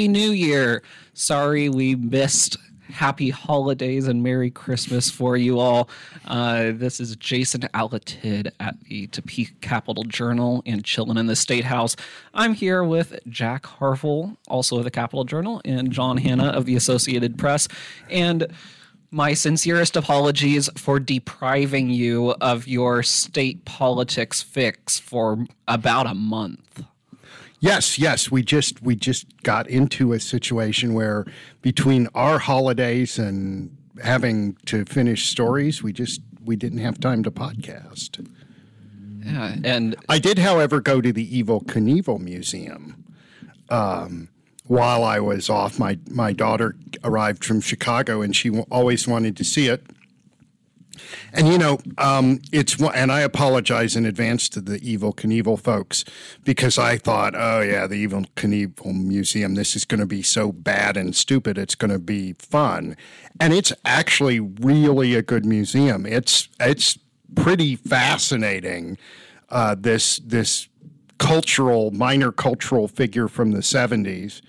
Happy New Year. Sorry we missed happy holidays and Merry Christmas for you all. Uh, this is Jason Alatidd at the Topeka Capital Journal and chilling in the State House. I'm here with Jack Harvel, also of the Capital Journal, and John Hanna of the Associated Press. And my sincerest apologies for depriving you of your state politics fix for about a month. Yes, yes, we just we just got into a situation where between our holidays and having to finish stories, we just we didn't have time to podcast. Yeah, and I did, however, go to the Evel Knievel Museum um, while I was off. My my daughter arrived from Chicago, and she w- always wanted to see it. And you know, um, it's and I apologize in advance to the Evel Knievel folks because I thought, oh yeah, the Evel Knievel Museum, this is going to be so bad and stupid. It's going to be fun, and it's actually really a good museum. It's it's pretty fascinating. Uh, this this cultural minor cultural figure from the seventies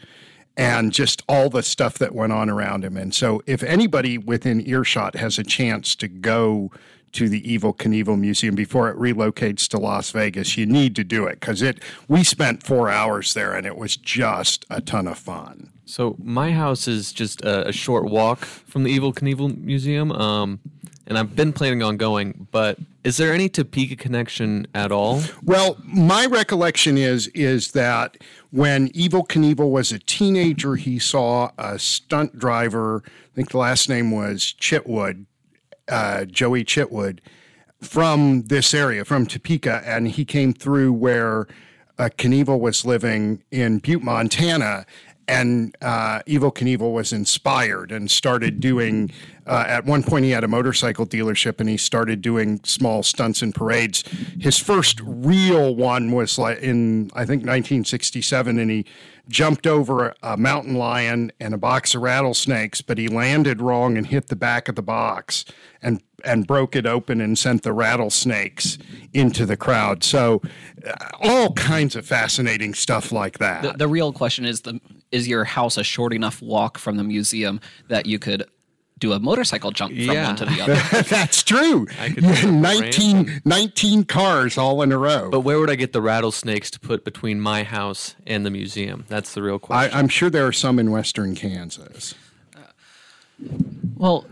and just all the stuff that went on around him. And so, if anybody within earshot has a chance to go to the Evel Knievel Museum before it relocates to Las Vegas, you need to do it because it. We spent four hours there, and it was just a ton of fun. So my house is just a, a short walk from the Evel Knievel Museum. Um, and I've been planning on going, but is there any Topeka connection at all? Well, my recollection is is that when Evel Knievel was a teenager, he saw a stunt driver. I think the last name was Chitwood, uh, Joie Chitwood, from this area, from Topeka, and he came through where uh, Knievel was living in Butte, Montana, and uh, Evel Knievel was inspired and started doing. Uh, at one point, he had a motorcycle dealership, and he started doing small stunts and parades. His first real one was like in I think 1967, and he jumped over a mountain lion and a box of rattlesnakes, but he landed wrong and hit the back of the box and and broke it open and sent the rattlesnakes into the crowd. So, uh, all kinds of fascinating stuff like that. The, the real question is the is your house a short enough walk from the museum that you could do a motorcycle jump from Yeah. one to the other? That's true. I could Yeah, do a 19, 19 cars all in a row. But where would I get the rattlesnakes to put between my house and the museum? That's the real question. I'm sure there are some in western Kansas. well,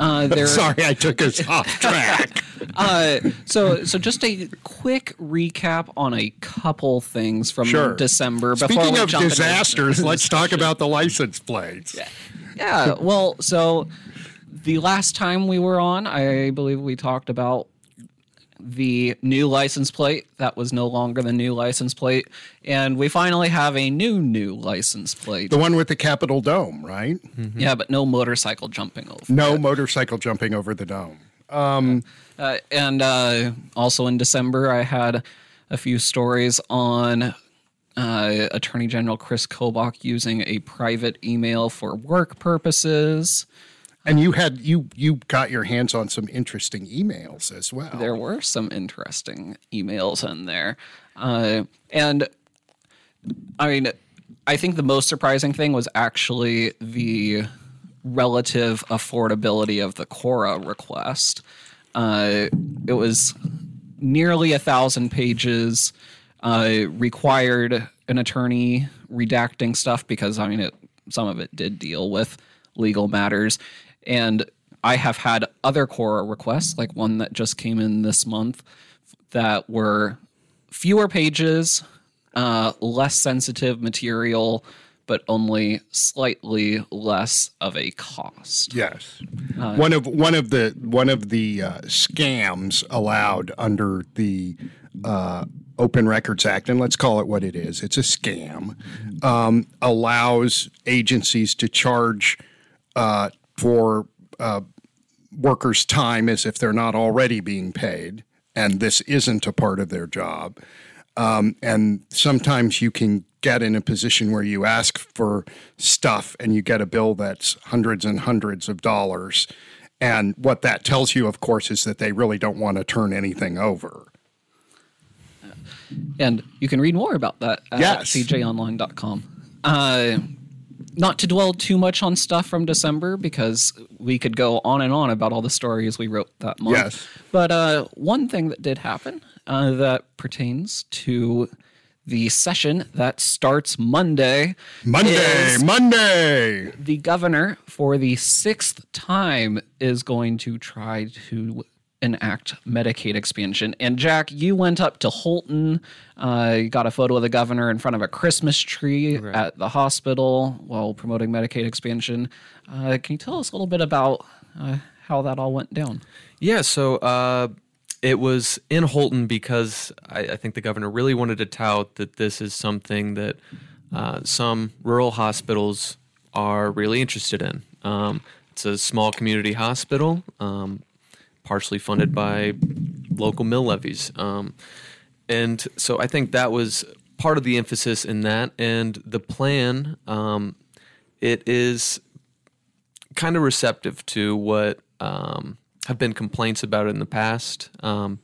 uh, there. Sorry, I took us off track. Uh, so, so just a quick recap on a couple things from Sure. December. Speaking we of disasters, let's talk about the license plates. yeah. Well, so the last time we were on, I believe we talked about the new license plate that was no longer the new license plate, and we finally have a new new license plate. The one with the Capitol Dome, right? Yeah, but no motorcycle jumping over. No motorcycle jumping over the dome. Uh, and uh, also in December, I had a few stories on uh, Attorney General Chris Kobach using a private email for work purposes. And you had you you got your hands on some interesting emails as well. There were some interesting emails in there. Uh, and I mean, I think the most surprising thing was actually the relative affordability of the KORA request. Uh, it was nearly a thousand pages, uh, required an attorney redacting stuff because, I mean, it, some of it did deal with legal matters. And I have had other KORA requests, like one that just came in this month, that were fewer pages, uh, less sensitive material, but only slightly less of a cost. Yes, one of one of the one of the uh, scams allowed under the uh, Open Records Act, and let's call it what it is. It's a scam. Um, allows agencies to charge uh, for uh, workers' time as if they're not already being paid, and this isn't a part of their job. Um, and sometimes you can get in a position where you ask for stuff and you get a bill that's hundreds and hundreds of dollars. And what that tells you, of course, is that they really don't want to turn anything over. And you can read more about that at Yes. cjonline.com. Uh, not to dwell too much on stuff from December because we could go on and on about all the stories we wrote that month. Yes. But uh, one thing that did happen uh, that pertains to the session that starts Monday. Monday, Monday. the governor, for the sixth time, is going to try to enact Medicaid expansion. And Jack, you went up to Holton. Uh, you got a photo of the governor in front of a Christmas tree at the hospital while promoting Medicaid expansion. Uh, can you tell us a little bit about uh, how that all went down? Yeah, so uh, it was in Holton because I, I think the governor really wanted to tout that this is something that uh, some rural hospitals are really interested in. Um, it's a small community hospital, um, partially funded by local mill levies. Um, and so I think that was part of the emphasis in that. And the plan, um, it is kind of receptive to what um, have been complaints about it in the past. Um,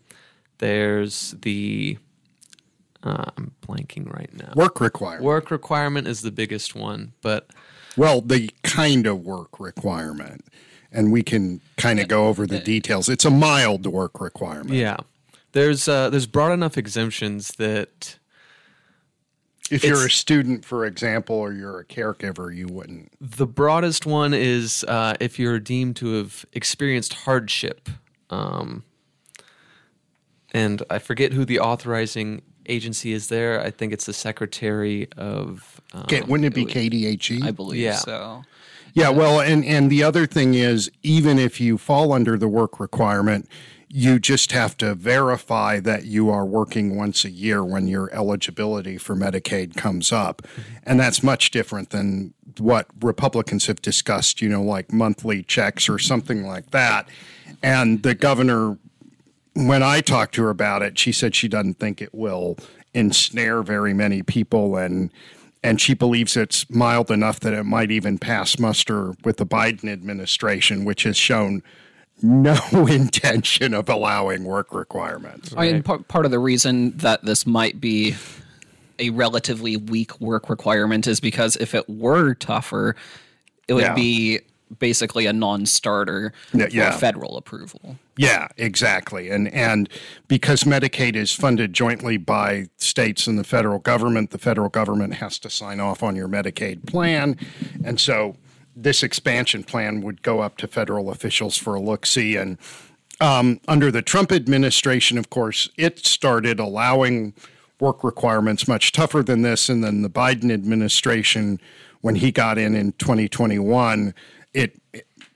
there's the uh, I'm blanking right now. Work requirement. Work requirement is the biggest one, but Well, the kind of work requirement. And we can kind of go over the details. It's a mild work requirement. yeah, there's uh, there's broad enough exemptions that If you're a student, for example, or you're a caregiver, you wouldn't. the broadest one is uh, if you're deemed to have experienced hardship. Um, and I forget who the authorizing agency is there. I think it's the Secretary of. Um, Okay, wouldn't it be KDHE? I believe Yeah. so. Yeah, well, and and the other thing is, even if you fall under the work requirement, you just have to verify that you are working once a year when your eligibility for Medicaid comes up, and that's much different than what Republicans have discussed. You know, like monthly checks or something like that. And the governor when I talked to her about it, she said she doesn't think it will ensnare very many people and and she believes it's mild enough that it might even pass muster with the Biden administration, which has shown no intention of allowing work requirements. I mean, part, part of the reason that this might be a relatively weak work requirement is because if it were tougher, it would Yeah. be basically a non-starter Yeah, for yeah. federal approval. Yeah, exactly. And and because Medicaid is funded jointly by states and the federal government, the federal government has to sign off on your Medicaid plan. And so this expansion plan would go up to federal officials for a look see and um, under the Trump administration, of course, it started allowing work requirements much tougher than this. And then the Biden administration, when he got in in 2021, it, it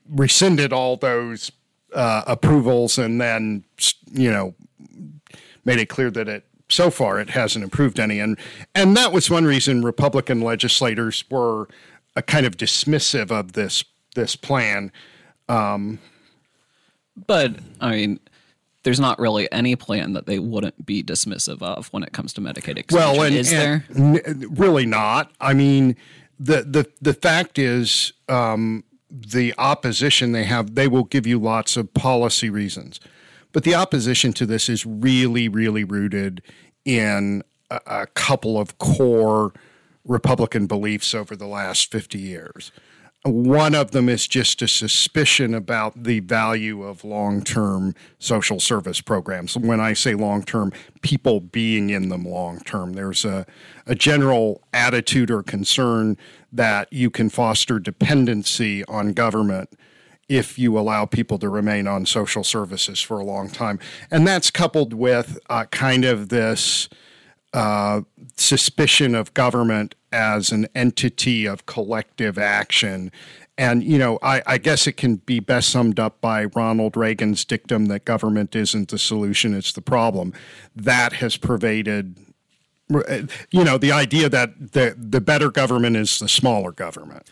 rescinded all those uh, approvals and then, you know, made it clear that it so far it hasn't improved any. And and that was one reason Republican legislators were a kind of dismissive of this this plan. But I mean, there's not really any plan that they wouldn't be dismissive of when it comes to Medicaid expansion. Well, and, is and there? n- really not. I mean, the the the fact is, um, the opposition they have, they will give you lots of policy reasons, but the opposition to this is really, really rooted in a, a couple of core Republican beliefs over the last fifty years. One of them is just a suspicion about the value of long term social service programs. When I say long term, people being in them long term. There's a, a general attitude or concern that you can foster dependency on government if you allow people to remain on social services for a long time. And that's coupled with uh, kind of this uh, suspicion of government as an entity of collective action. And, you know, I, I, guess it can be best summed up by Ronald Reagan's dictum that government isn't the solution, it's the problem. That has pervaded, you know, the idea that the, the better government is the smaller government.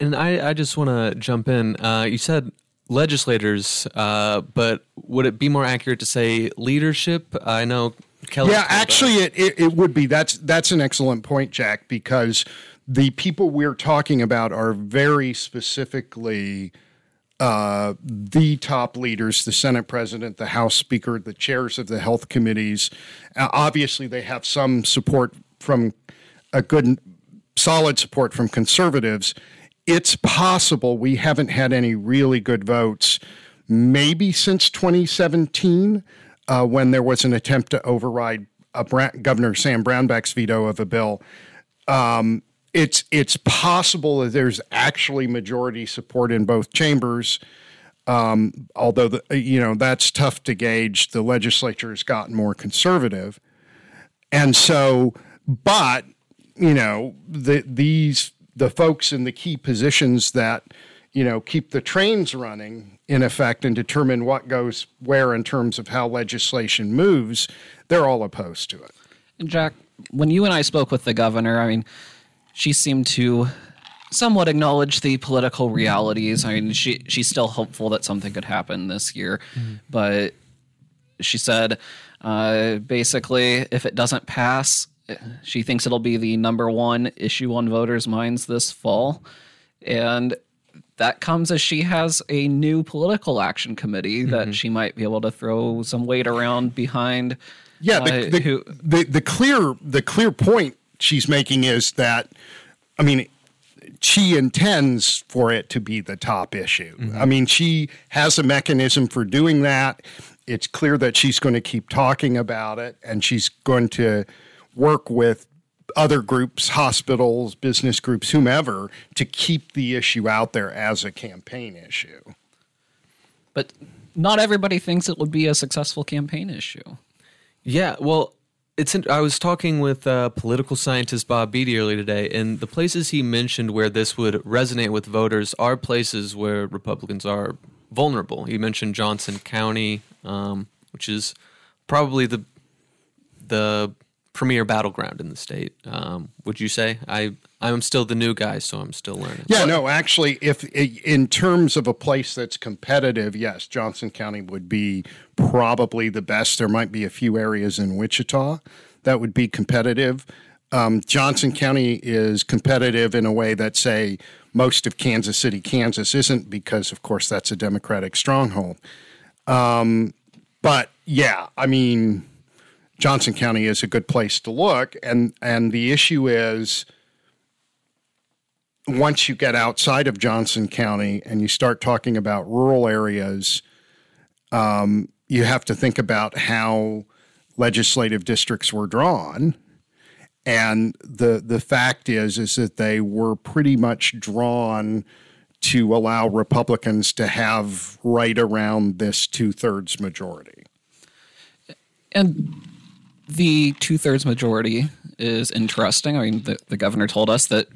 And I, I just want to jump in. Uh, you said legislators, uh, but would it be more accurate to say leadership? I know Kelly. Yeah, actually, it, it, it would be. That's that's an excellent point, Jack, because the people we're talking about are very specifically uh, the top leaders the Senate president, the House Speaker, the chairs of the health committees. Uh, obviously, they have some support from a good, solid support from conservatives. It's possible we haven't had any really good votes, maybe since 2017 uh, when there was an attempt to override Governor Sam Brownback's veto of a bill. Um, it's it's possible that there's actually majority support in both chambers. Um, although the, you know that's tough to gauge. The legislature has gotten more conservative, and so, but you know the these the folks in the key positions that you know keep the trains running in effect and determine what goes where in terms of how legislation moves, they're all opposed to it. And Jack, when you and I spoke with the governor, I mean, she seemed to somewhat acknowledge the political realities. I mean, she she's still hopeful that something could happen this year, mm-hmm. but she said uh, basically, if it doesn't pass, she thinks it'll be the number one issue on voters' minds this fall. And that comes as she has a new political action committee mm-hmm. that she might be able to throw some weight around behind. Yeah, the, uh, the, who, the, the clear the clear point she's making is that, I mean, she intends for it to be the top issue. Mm-hmm. I mean, she has a mechanism for doing that. It's clear that she's going to keep talking about it, and she's going to work with other groups, hospitals, business groups, whomever, to keep the issue out there as a campaign issue. But not everybody thinks it would be a successful campaign issue. Yeah, well, it's. I was talking with uh, political scientist Bob Beatty earlier today, and the places he mentioned where this would resonate with voters are places where Republicans are vulnerable. He mentioned Johnson County, um, which is probably the the premier battleground in the state. Um, would you say? I I'm still the new guy, so I'm still learning. Yeah, no, actually, if in terms of a place that's competitive, yes, Johnson County would be probably the best. There might be a few areas in Wichita that would be competitive. Um, Johnson County is competitive in a way that, say, most of Kansas City, Kansas isn't, because of course that's a Democratic stronghold. Um, but yeah, I mean Johnson County is a good place to look. And and the issue is once you get outside of Johnson County and you start talking about rural areas, um, you have to think about how legislative districts were drawn. And the the fact is is that they were pretty much drawn to allow Republicans to have right around this two thirds majority. And the two thirds majority is interesting. I mean, the, the governor told us that,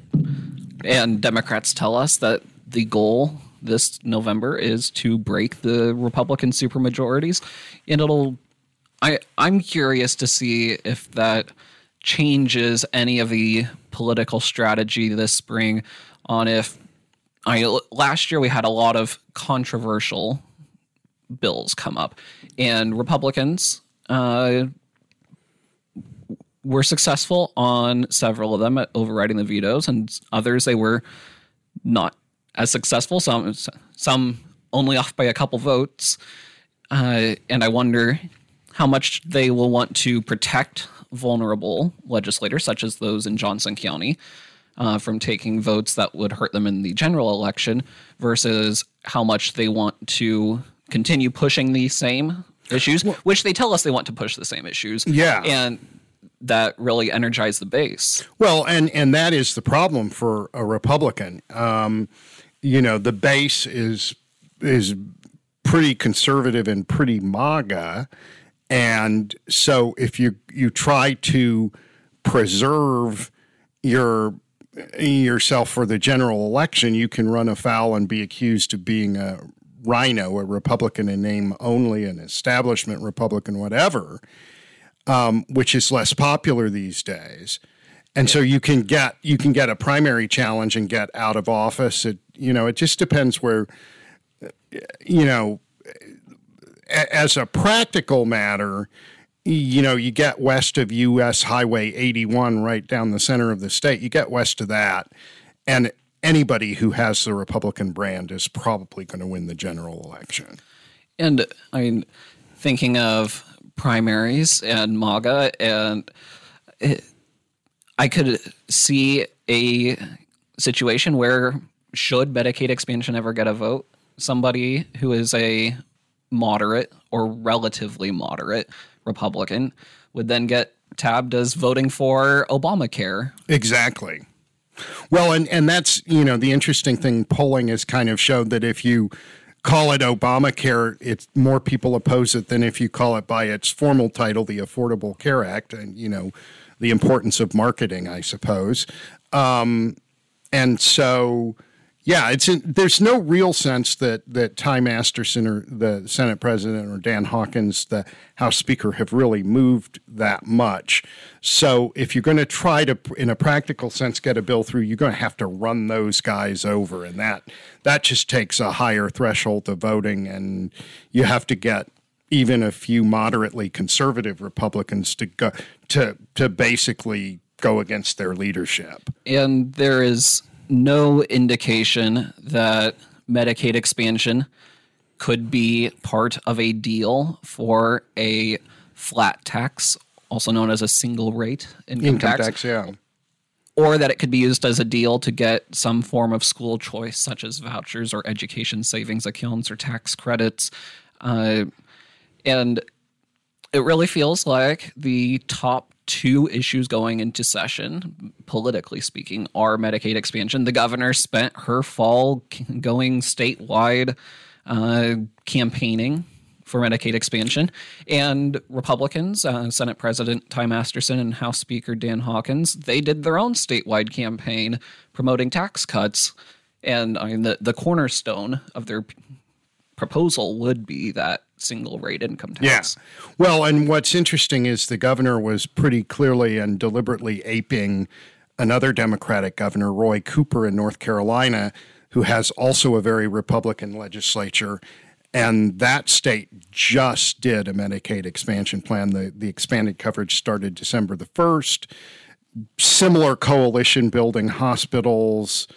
and Democrats tell us that the goal this November is to break the Republican supermajorities, and it'll. I I'm curious to see if that changes any of the political strategy this spring on if I last year we had a lot of controversial bills come up, and Republicans uh, were successful on several of them at overriding the vetoes, and others they were not as successful. Some some only off by a couple votes, uh, and I wonder how much they will want to protect vulnerable legislators, such as those in Johnson County, uh, from taking votes that would hurt them in the general election, versus how much they want to continue pushing the same issues, well, which they tell us they want to push the same issues. Yeah, and that really energize the base. Well, and and that is the problem for a Republican. Um, you know, the base is is pretty conservative and pretty MAGA, and so if you you try to preserve your yourself for the general election, you can run afoul and be accused of being a RINO, a Republican in name only, an establishment Republican, whatever, um, which is less popular these days. And so you can get you can get a primary challenge and get out of office. It you know it just depends where you know as a practical matter you know, you get west of US Highway 81 right down the center of the state, you get west of that, and anybody who has the Republican brand is probably going to win the general election. And I mean, thinking of primaries and MAGA, and it, I could see a situation where, should Medicaid expansion ever get a vote, somebody who is a moderate or relatively moderate Republican would then get tabbed as voting for Obamacare. Exactly. Well, and, and that's, you know, the interesting thing polling has kind of showed that if you call it Obamacare, it's more people oppose it than if you call it by its formal title, the Affordable Care Act, and, you know, the importance of marketing, I suppose. Um, and so, yeah, it's in, there's no real sense that that Ty Masterson or the Senate President or Dan Hawkins, the House Speaker, have really moved that much. So if you're going to try to, in a practical sense, get a bill through, you're going to have to run those guys over, and that that just takes a higher threshold of voting, and you have to get even a few moderately conservative Republicans to go to to basically go against their leadership. And there is no indication that Medicaid expansion could be part of a deal for a flat tax, also known as a single rate income, Income tax, tax, yeah. or that it could be used as a deal to get some form of school choice, such as vouchers or education savings accounts or tax credits. Uh, and it really feels like the top two issues going into session, politically speaking, are Medicaid expansion. The governor spent her fall going statewide uh, campaigning for Medicaid expansion, and Republicans, uh, Senate President Ty Masterson and House Speaker Dan Hawkins, they did their own statewide campaign promoting tax cuts. And I mean, the, the cornerstone of their proposal would be that single rate income tax. Yeah. Well, and what's interesting is the governor was pretty clearly and deliberately aping another Democratic governor, Roy Cooper in North Carolina, who has also a very Republican legislature. And that state just did a Medicaid expansion plan. The, the expanded coverage started December the 1st. Similar coalition building hospitals,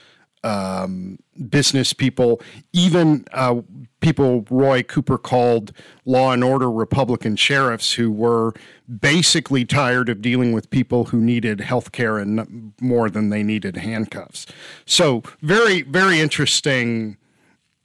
um, business people, even uh, people Roy Cooper called law and order Republican sheriffs who were basically tired of dealing with people who needed health care and more than they needed handcuffs. So, very, very interesting.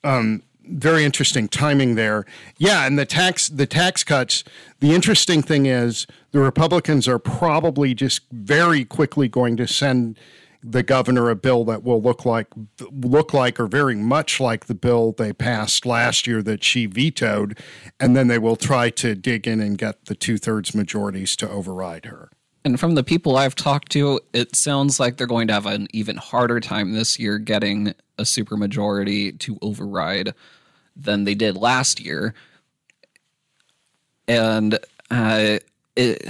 Um, very interesting timing there. Yeah, and the tax the tax cuts. The interesting thing is the Republicans are probably just very quickly going to send the governor a bill that will look like look like or very much like the bill they passed last year that she vetoed, and then they will try to dig in and get the two thirds majorities to override her. And from the people I've talked to, it sounds like they're going to have an even harder time this year getting a supermajority to override than they did last year. And uh, it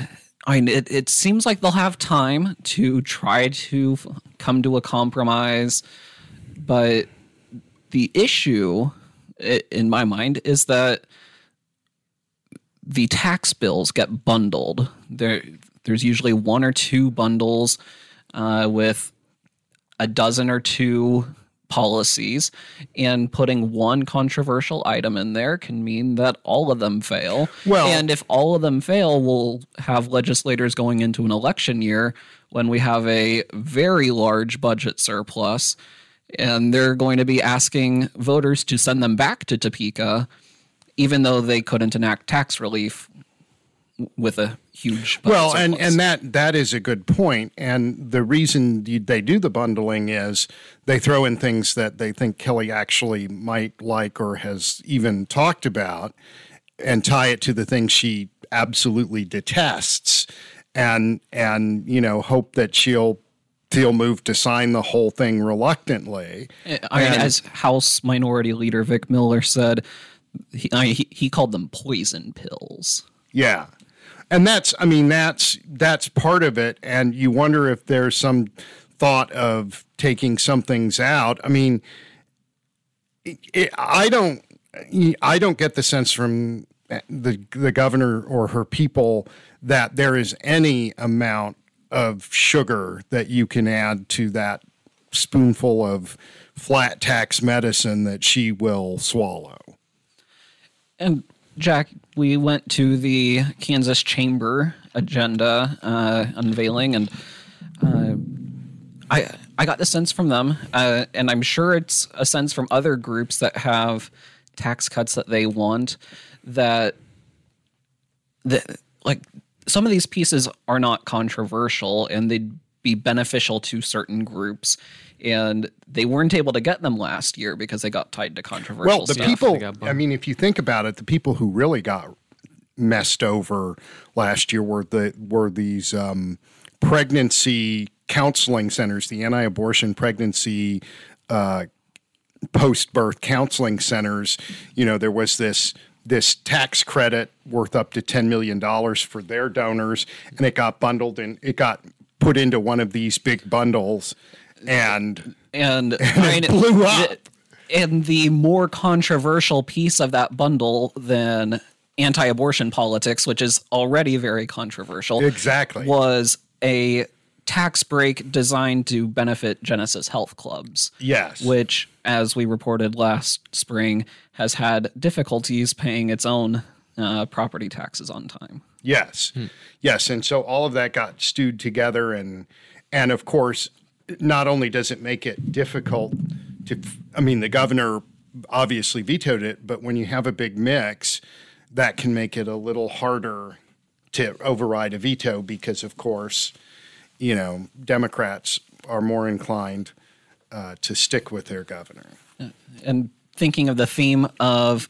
I mean, it, it seems like they'll have time to try to come to a compromise, but the issue, in my mind, is that the tax bills get bundled. There, there's usually one or two bundles uh, with a dozen or two policies and putting one controversial item in there can mean that all of them fail. Well, and if all of them fail, we'll have legislators going into an election year when we have a very large budget surplus and they're going to be asking voters to send them back to Topeka even though they couldn't enact tax relief with a huge Well, and, surplus. and that that is a good point. And the reason they do the bundling is they throw in things that they think Kelly actually might like or has even talked about, and tie it to the things she absolutely detests, and and you know hope that she'll feel moved to sign the whole thing reluctantly. I mean, And- as House Minority Leader Vic Miller said, he, I, he he called them poison pills. Yeah. And that's I mean that's that's part of it and you wonder if there's some thought of taking some things out. I mean it, it, I don't I don't get the sense from the the governor or her people that there is any amount of sugar that you can add to that spoonful of flat tax medicine that she will swallow. And Jack, we went to the Kansas Chamber agenda uh, unveiling, and uh, I I got the sense from them, uh, and I'm sure it's a sense from other groups that have tax cuts that they want that that like some of these pieces are not controversial and they'd be beneficial to certain groups and they weren't able to get them last year because they got tied to controversial Well, the stuff. people, I mean, if you think about it, the people who really got messed over last year were the were these um, pregnancy counseling centers, the anti-abortion pregnancy uh, post-birth counseling centers. You know, there was this this tax credit worth up to ten million dollars for their donors, and it got bundled and it got put into one of these big bundles, and and I mean, blew up. the- and the more controversial piece of that bundle than anti-abortion politics, which is already very controversial, Exactly. was a tax break designed to benefit Genesis Health Clubs. Yes. which, as we reported last spring, has had difficulties paying its own uh, property taxes on time. Yes, yes, and so all of that got stewed together, and and of course, not only does it make it difficult to, I mean, the governor obviously vetoed it, but when you have a big mix, that can make it a little harder to override a veto because, of course, you know, Democrats are more inclined uh, to stick with their governor. and thinking of the theme of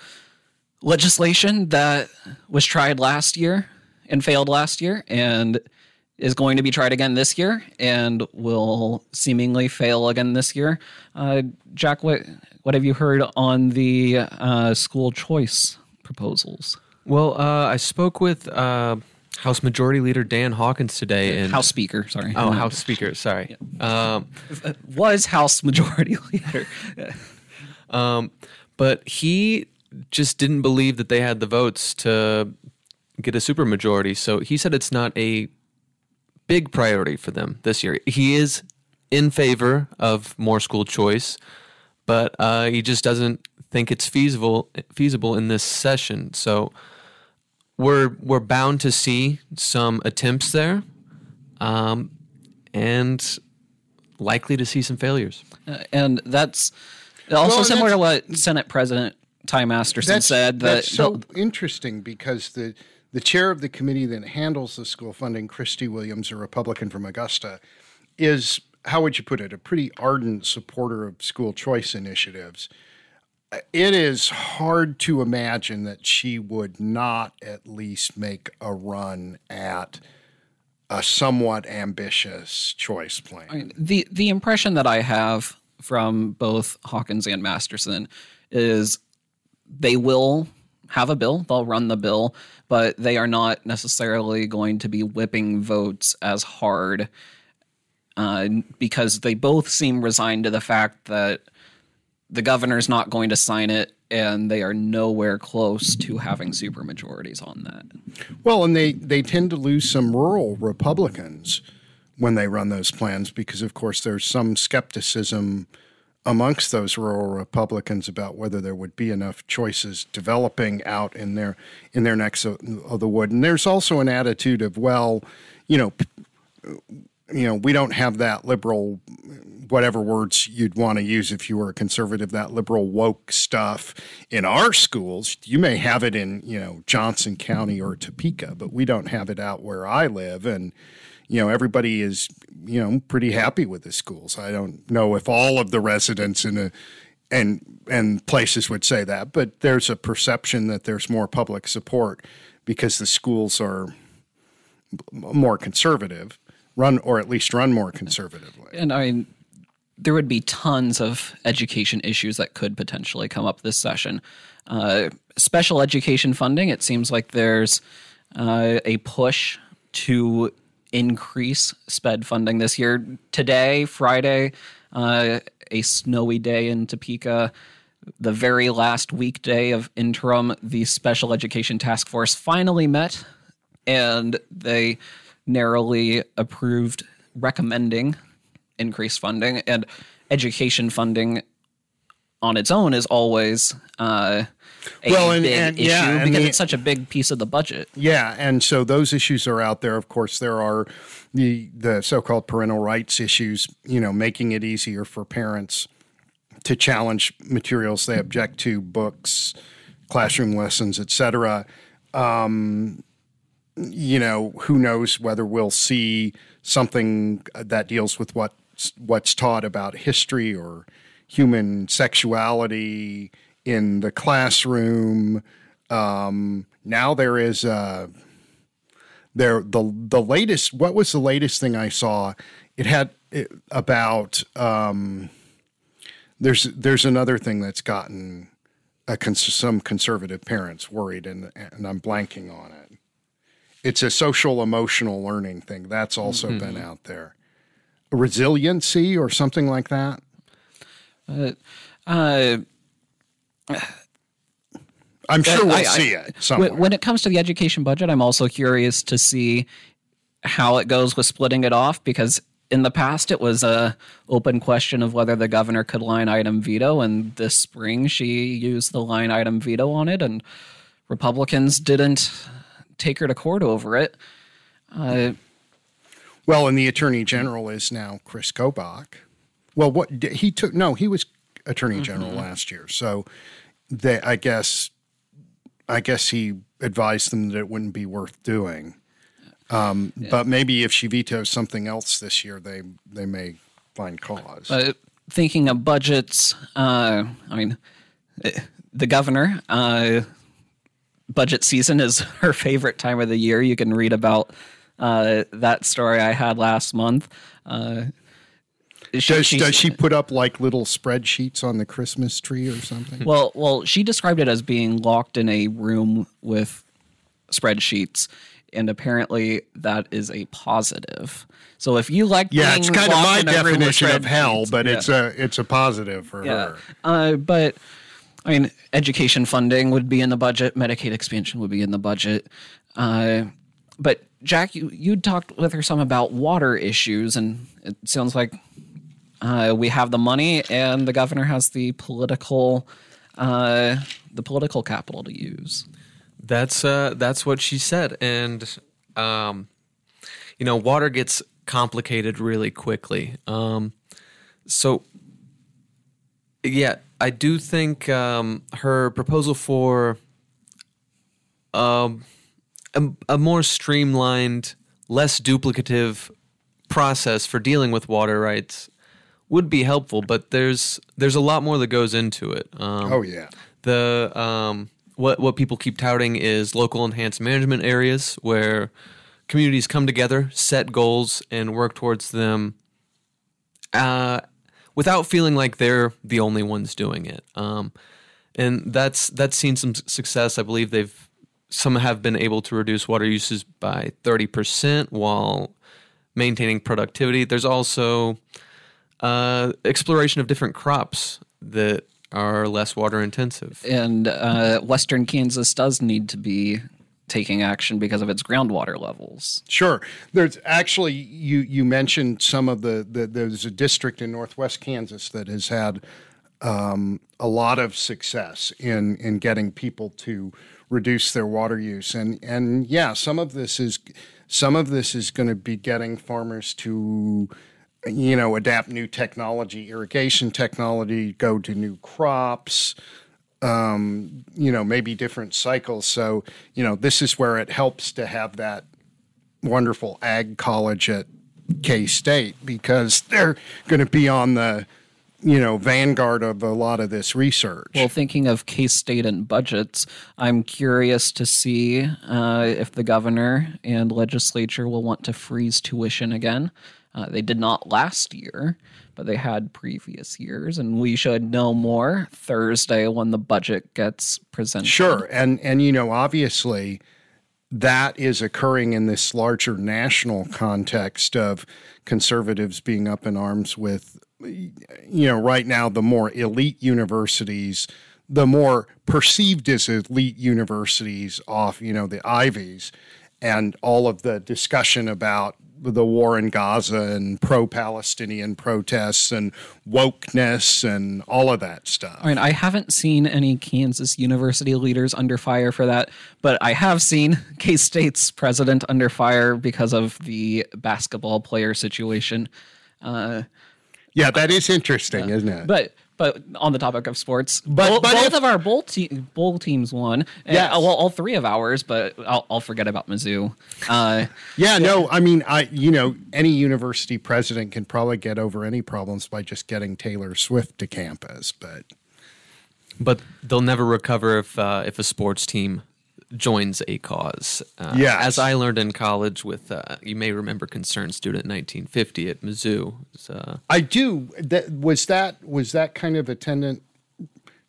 legislation that was tried last year and failed last year and is going to be tried again this year and will seemingly fail again this year. Uh, Jack, what what have you heard on the uh, school choice proposals? Well, uh, I spoke with uh, House Majority Leader Dan Hawkins today, and House Speaker, sorry. oh, House Speaker, sorry. Um, was House Majority Leader. Um, but he just didn't believe that they had the votes to get a supermajority. So he said it's not a big priority for them this year. He is in favor of more school choice, but uh, he just doesn't think it's feasible feasible in this session. So we're we're bound to see some attempts there, um, and likely to see some failures. Uh, and that's also Well, similar to what Senate President Ty Masterson said that that's so interesting because the the chair of the committee that handles the school funding, Kristey Williams, a Republican from Augusta, is how would you put it? A pretty ardent supporter of school choice initiatives. It is hard to imagine that she would not at least make a run at a somewhat ambitious choice plan. the the impression that I have from both Hawkins and Masterson is they will have a bill, they'll run the bill, but they are not necessarily going to be whipping votes as hard uh, because they both seem resigned to the fact that the governor's not going to sign it and they are nowhere close to having supermajorities on that. Well, and they, they tend to lose some rural Republicans when they run those plans because, of course, there's some skepticism amongst those rural Republicans about whether there would be enough choices developing out in their in their necks of, of the wood. And there's also an attitude of, well, you know, you know, we don't have that liberal, whatever words you'd want to use if you were a conservative, that liberal woke stuff in our schools. You may have it in, you know, Johnson County or Topeka, but we don't have it out where I live. And, you know, everybody is, you know, pretty happy with the schools. I don't know if all of the residents in a, and and places would say that, but there's a perception that there's more public support because the schools are more conservative, run or at least run more conservatively. And I mean, there would be tons of education issues that could potentially come up this session. Uh, special education funding, it seems like there's uh, a push to increase SPED funding this year. Today, Friday, uh, a snowy day in Topeka, the very last weekday of interim, the Special Education Task Force finally met and they narrowly approved recommending increased funding and education funding on its own is always uh, Well, and- and- issue yeah, because the- it's such a big piece of the budget. Yeah, and so those issues are out there. Of course, there are the the so-called parental rights issues. You know, making it easier for parents to challenge materials they object to, books, classroom lessons, etc. Um, you know, who knows whether we'll see something that deals with what's what's taught about history or human sexuality in the classroom. Um, now there is uh, there the the latest. What was the latest thing I saw? It had it, about. Um, there's there's another thing that's gotten a cons- some conservative parents worried, and and I'm blanking on it. It's a social emotional learning thing that's also been out there. Resiliency or something like that. Uh, I'm sure we'll I- I- see it somewhere. When, when it comes to the education budget, I'm also curious to see how it goes with splitting it off because in the past it was a open question of whether the governor could line item veto, and this spring she used the line item veto on it, and Republicans didn't take her to court over it. Uh, Well, and the attorney general is now Chris Kobach. Well, what he took? No, he was attorney general last year. So, they, I guess, I guess he advised them that it wouldn't be worth doing. Um, But maybe if she vetoes something else this year, they they may find cause. Uh, thinking of budgets, uh, I mean, eh, the governor, uh, budget season is her favorite time of the year. You can read about uh, that story I had last month. She- does, she's- does she put up like little spreadsheets on the Christmas tree or something? Well, well, she described it as being locked in a room with spreadsheets, and apparently that is a positive. So if you like, yeah, it's kind of my in a room with definition of hell, but Yeah. it's a it's a positive for Yeah. her. Uh, but I mean, education funding would be in the budget. Medicaid expansion would be in the budget. Uh, but Jack, you you talked with her some about water issues, and it sounds like uh, we have the money, and the governor has the political uh, the political capital to use. That's uh, that's what she said, and um, you know, water gets complicated really quickly. Um, so, yeah, I do think um, her proposal for um, a, a more streamlined, less duplicative process for dealing with water rights would be helpful. But there's there's a lot more that goes into it. Um, Oh yeah. the um, what what people keep touting is local enhanced management areas where communities come together, set goals, and work towards them, uh, without feeling like they're the only ones doing it. Um, and that's that's seen some success. I believe they've some have been able to reduce water uses by thirty percent while maintaining productivity. There's also uh, exploration of different crops that are less water intensive. And uh, Western Kansas does need to be taking action because of its groundwater levels. Sure. There's actually you you mentioned some of the, the there's a district in northwest Kansas that has had um, a lot of success in in getting people to reduce their water use, and and yeah, some of this is some of this is going to be getting farmers to you know adapt new technology, irrigation technology, go to new crops. Um, you know, maybe different cycles. So, you know, this is where it helps to have that wonderful ag college at K State because they're going to be on the you know vanguard of a lot of this research. Well, thinking of K State and budgets, I'm curious to see uh, if the governor and legislature will want to freeze tuition again. Uh, they did not last year, but they had previous years, and we should know more Thursday when the budget gets presented. Sure, and and you know obviously that is occurring in this larger national context of conservatives being up in arms with you know right now the more elite universities the more perceived as elite universities off you know the ivies and all of the discussion about the war in Gaza and pro-Palestinian protests and wokeness and all of that stuff. I mean, I haven't seen any Kansas University leaders under fire for that, but I have seen K State's president under fire because of the basketball player situation. Uh, yeah, that is interesting, isn't it? but but on the topic of sports, But- both, but both if- of our bowl, te- bowl teams won. Yeah, Yes. well, all three of ours, but I'll, I'll forget about Mizzou. Uh, Yeah, no, I mean, I you know, any university president can probably get over any problems by just getting Taylor Swift to campus, but But they'll never recover if uh, if a sports team joins a cause. Uh, Yes. As I learned in college with, uh, you may remember Concerned Student 1950 at Mizzou. It's, uh, I do. That was that was that kind of attendant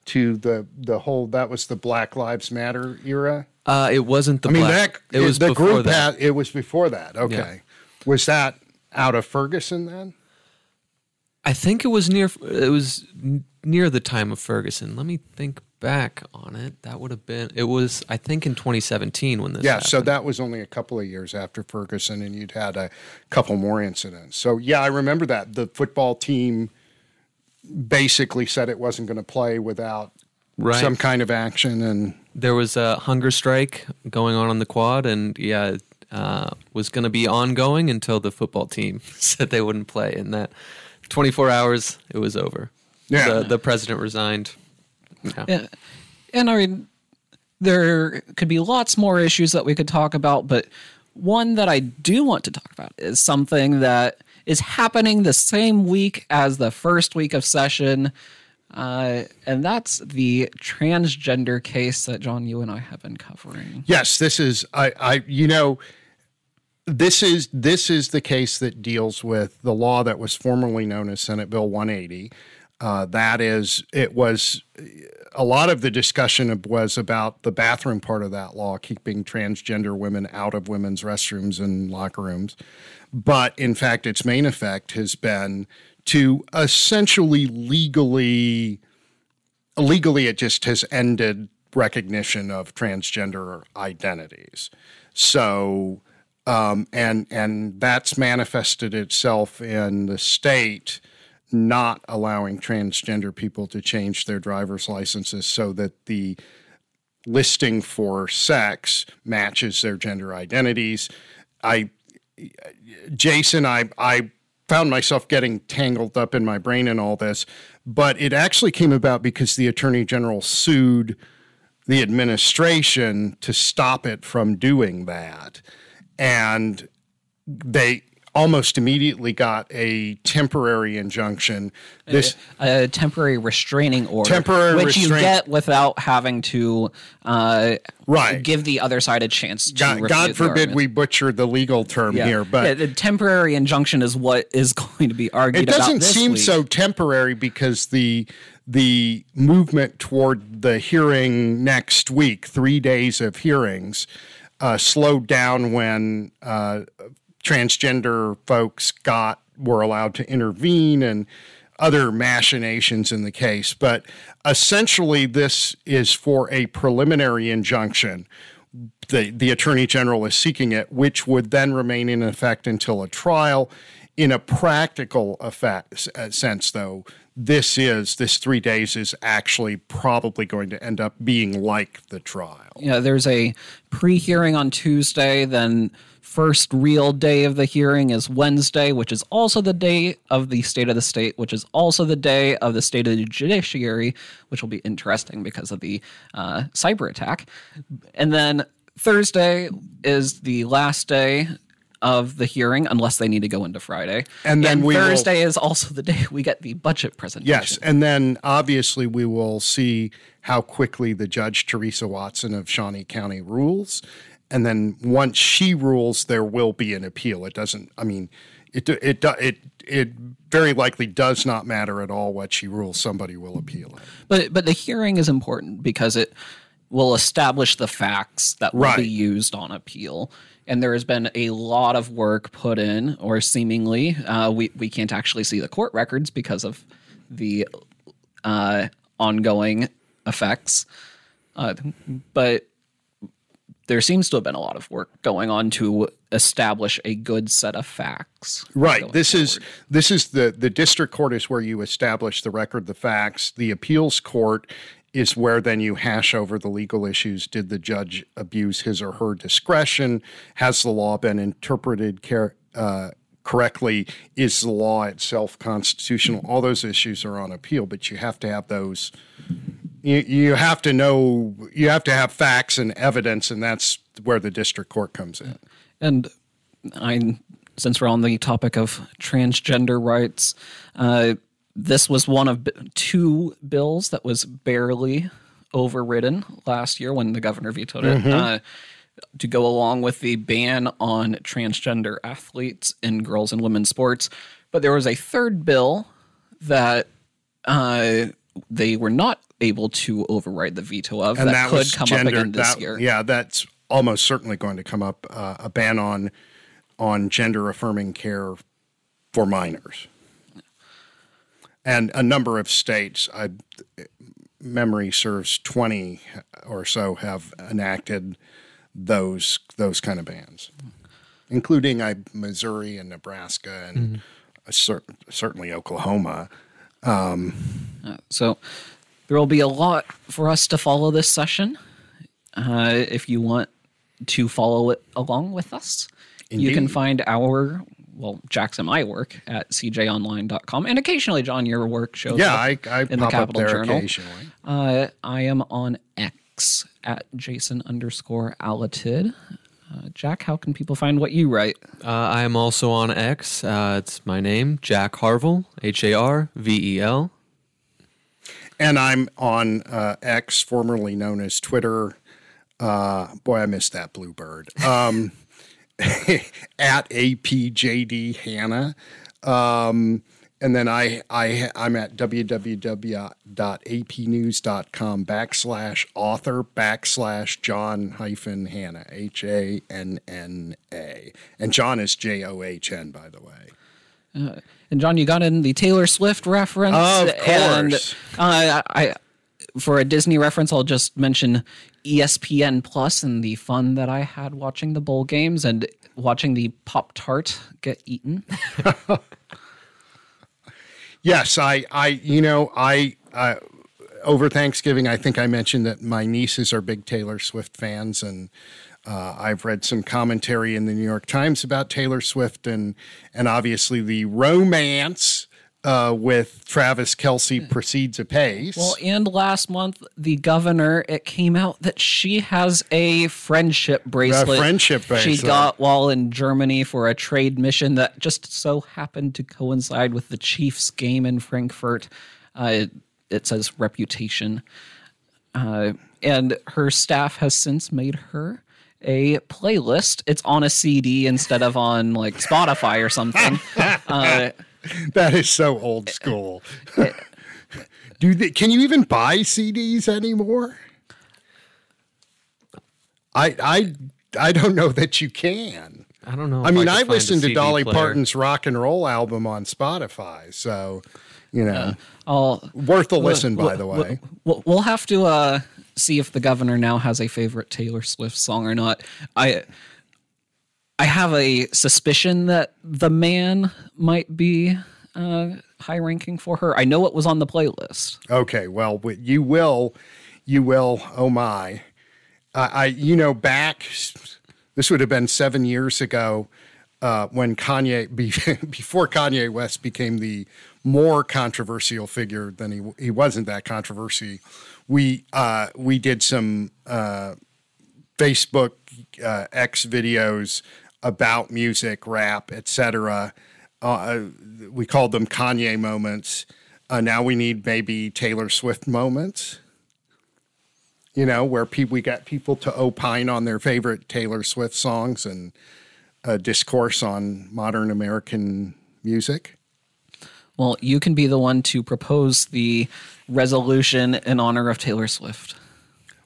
to the the whole that was the Black Lives Matter era. uh, it wasn't the I mean, black. that it was the before group that. had it was before that. Okay, was that out of Ferguson then? I think it was near. It was near the time of Ferguson. Let me think back on it. That would have been. It was. I think in 2017 when this. Yeah, so that was only a couple of years after Ferguson, and you'd had a couple more incidents. So yeah, I remember that the football team basically said it wasn't going to play without Right. some kind of action, and there was a hunger strike going on on the quad, and yeah, it, uh, was going to be ongoing until the football team said they wouldn't play. And that 24 hours, it was over. Yeah. the, the president resigned. Yeah. Yeah. And I mean, there could be lots more issues that we could talk about, but one that I do want to talk about is something that is happening the same week as the first week of session. Uh, and that's the transgender case that John, you and I have been covering. Yes, this is I, I you know this is this is the case that deals with the law that was formerly known as Senate Bill 180. Uh, that is, it was a lot of the discussion was about the bathroom part of that law, keeping transgender women out of women's restrooms and locker rooms. But in fact, its main effect has been to essentially legally legally it just has ended recognition of transgender identities so um, and and that's manifested itself in the state not allowing transgender people to change their driver's licenses so that the listing for sex matches their gender identities i Jason, I, I found myself getting tangled up in my brain in all this, but it actually came about because the attorney general sued the administration to stop it from doing that. And they almost immediately got a temporary injunction. This A temporary restraining order, Temporary which you get without having to uh, Right. give the other side a chance to. God, God forbid we butcher the legal term here, but yeah, the temporary injunction is what is going to be argued. it doesn't seem week. so temporary because the the movement toward the hearing next week, three days of hearings, uh, slowed down when uh, transgender folks got were allowed to intervene and other machinations in the case. But essentially, this is for a preliminary injunction. The, the attorney general is seeking it, which would then remain in effect until a trial in a practical effect uh, sense, though, this is this three days is actually probably going to end up being like the trial. Yeah, there's a pre-hearing on Tuesday, then first real day of the hearing is Wednesday, which is also the day of the state of the state, which is also the day of the state of the judiciary, which will be interesting because of the uh, cyber attack. And then Thursday is the last day of the hearing, unless they need to go into Friday. And then we will- Thursday is also the day we get the budget presentation. Yes, and then obviously we will see how quickly the judge Teresa Watson of Shawnee County rules, and then once she rules, there will be an appeal. It doesn't. I mean, it it it it very likely does not matter at all what she rules. Somebody will appeal it. But but the hearing is important because it will establish the facts that will Right. be used on appeal. And there has been a lot of work put in, or seemingly, uh, we we can't actually see the court records because of the uh, ongoing effects. Uh, but there seems to have been a lot of work going on to establish a good set of facts. Right. This is this is the the district court is where you establish the record, the facts. The appeals court is where then you hash over the legal issues. Did the judge abuse his or her discretion? Has the law been interpreted care, uh, correctly? Is the law itself constitutional? All those issues are on appeal, but you have to have those. You, you have to know. You have to have facts and evidence, and that's where the district court comes in. And I, since we're on the topic of transgender rights, uh, this was one of b- two bills that was barely overridden last year when the governor vetoed it. Uh, to go along with the ban on transgender athletes in girls and women's sports. But there was a third bill that uh, they were not able to override the veto of and that, that, could come gender, up again this that- year. Yeah, that's almost certainly going to come up. Uh, a ban on on gender affirming care for minors, and a number of states. I memory serves twenty or so have enacted those those kind of bans, including I Missouri and Nebraska and uh, cer- certainly Oklahoma. So there will be a lot for us to follow this session. Uh, if you want to follow it along with us, you can find our, well, Jack's and my work at cjonline.com. And occasionally, John, your work shows Yeah, up I, I in the pop up Capital there Journal. occasionally. Uh, I am on X at Jason underscore Alatidd. Uh, Jack, how can people find what you write? Uh, I am also on X. Uh, it's my name, Jack Harvel, H A R V E L. And I'm on uh, X, formerly known as Twitter. Uh, boy, I missed that bluebird. Um, at APJD Hanna. Um, and then I, I, I'm at www.apnews.com backslash author backslash John hyphen Hanna, H A N N A. And John is J O H N, by the way. And John, you got in the Taylor Swift reference. Of And, course. uh, I, for a Disney reference, I'll just mention ESPN Plus and the fun that I had watching the bowl games and watching the Pop Tart get eaten. Yes, I, I, you know, I, uh, over Thanksgiving, I think I mentioned that my nieces are big Taylor Swift fans, and uh, I've read some commentary in the New York Times about Taylor Swift, and and obviously the romance uh, with Travis Kelce proceeds apace. Well, and last month, the governor, it came out that she has a friendship bracelet. friendship bracelet. She got while in Germany for a trade mission that just so happened to coincide with the Chiefs game in Frankfurt. Uh, it, it says reputation. Uh, and her staff has since made her a playlist. It's on a CD instead of on like Spotify or something. Uh, that is so old school. Do they, can you even buy CDs anymore? I I I don't know that you can. I don't know. I mean, could I find listened to Dolly player. Parton's rock and roll album on Spotify, so you know, I'll worth a listen. by We'll- the we'll- way, we'll, we'll have to uh, see if the governor now has a favorite Taylor Swift song or not. I I have a suspicion that the man might be uh, high ranking for her. I know it was on the playlist. Okay, well, you will, you will. Oh my, I, I you know, back this would have been seven years ago uh, when Kanye be, before Kanye West became the more controversial figure than he he wasn't that controversy. We uh, we did some uh, Facebook uh, X videos about music, rap, etc. Uh, we called them Kanye moments. Uh, now we need maybe Taylor Swift moments. You know, where pe- we got people to opine on their favorite Taylor Swift songs and uh, discourse on modern American music. Well, you can be the one to propose the resolution in honor of Taylor Swift.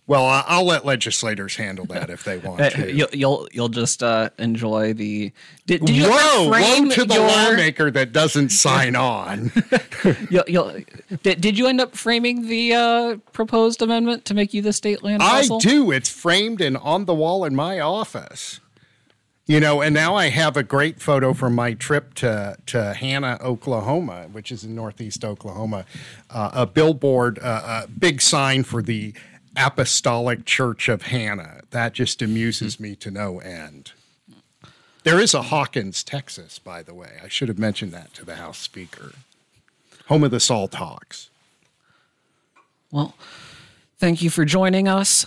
Well, I'll let legislators handle that if they want Uh, to. You'll you'll, you'll just uh, enjoy the. Did, did you Whoa, woe to the your, lawmaker that doesn't sign on. You'll, you'll, did, did you end up framing the uh, proposed amendment to make you the state land I do. It's framed and on the wall in my office. You know, and now I have a great photo from my trip to to Hanna, Oklahoma, which is in northeast Oklahoma. Uh, a billboard, uh, a big sign for the Apostolic Church of Hanna. That just amuses me to no end. There is a Hawkins, Texas, by the way. I should have mentioned that to the House Speaker. Home of the Salt Hawks. Well, thank you for joining us.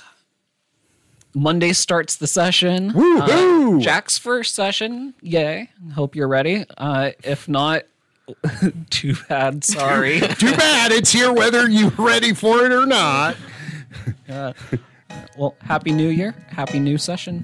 Monday starts the session. Woohoo! Uh, Jack's first session. Yay. Hope you're ready. Uh, if not, too bad. Sorry. Too bad it's here whether you're ready for it or not. well, Happy New Year. Happy new session.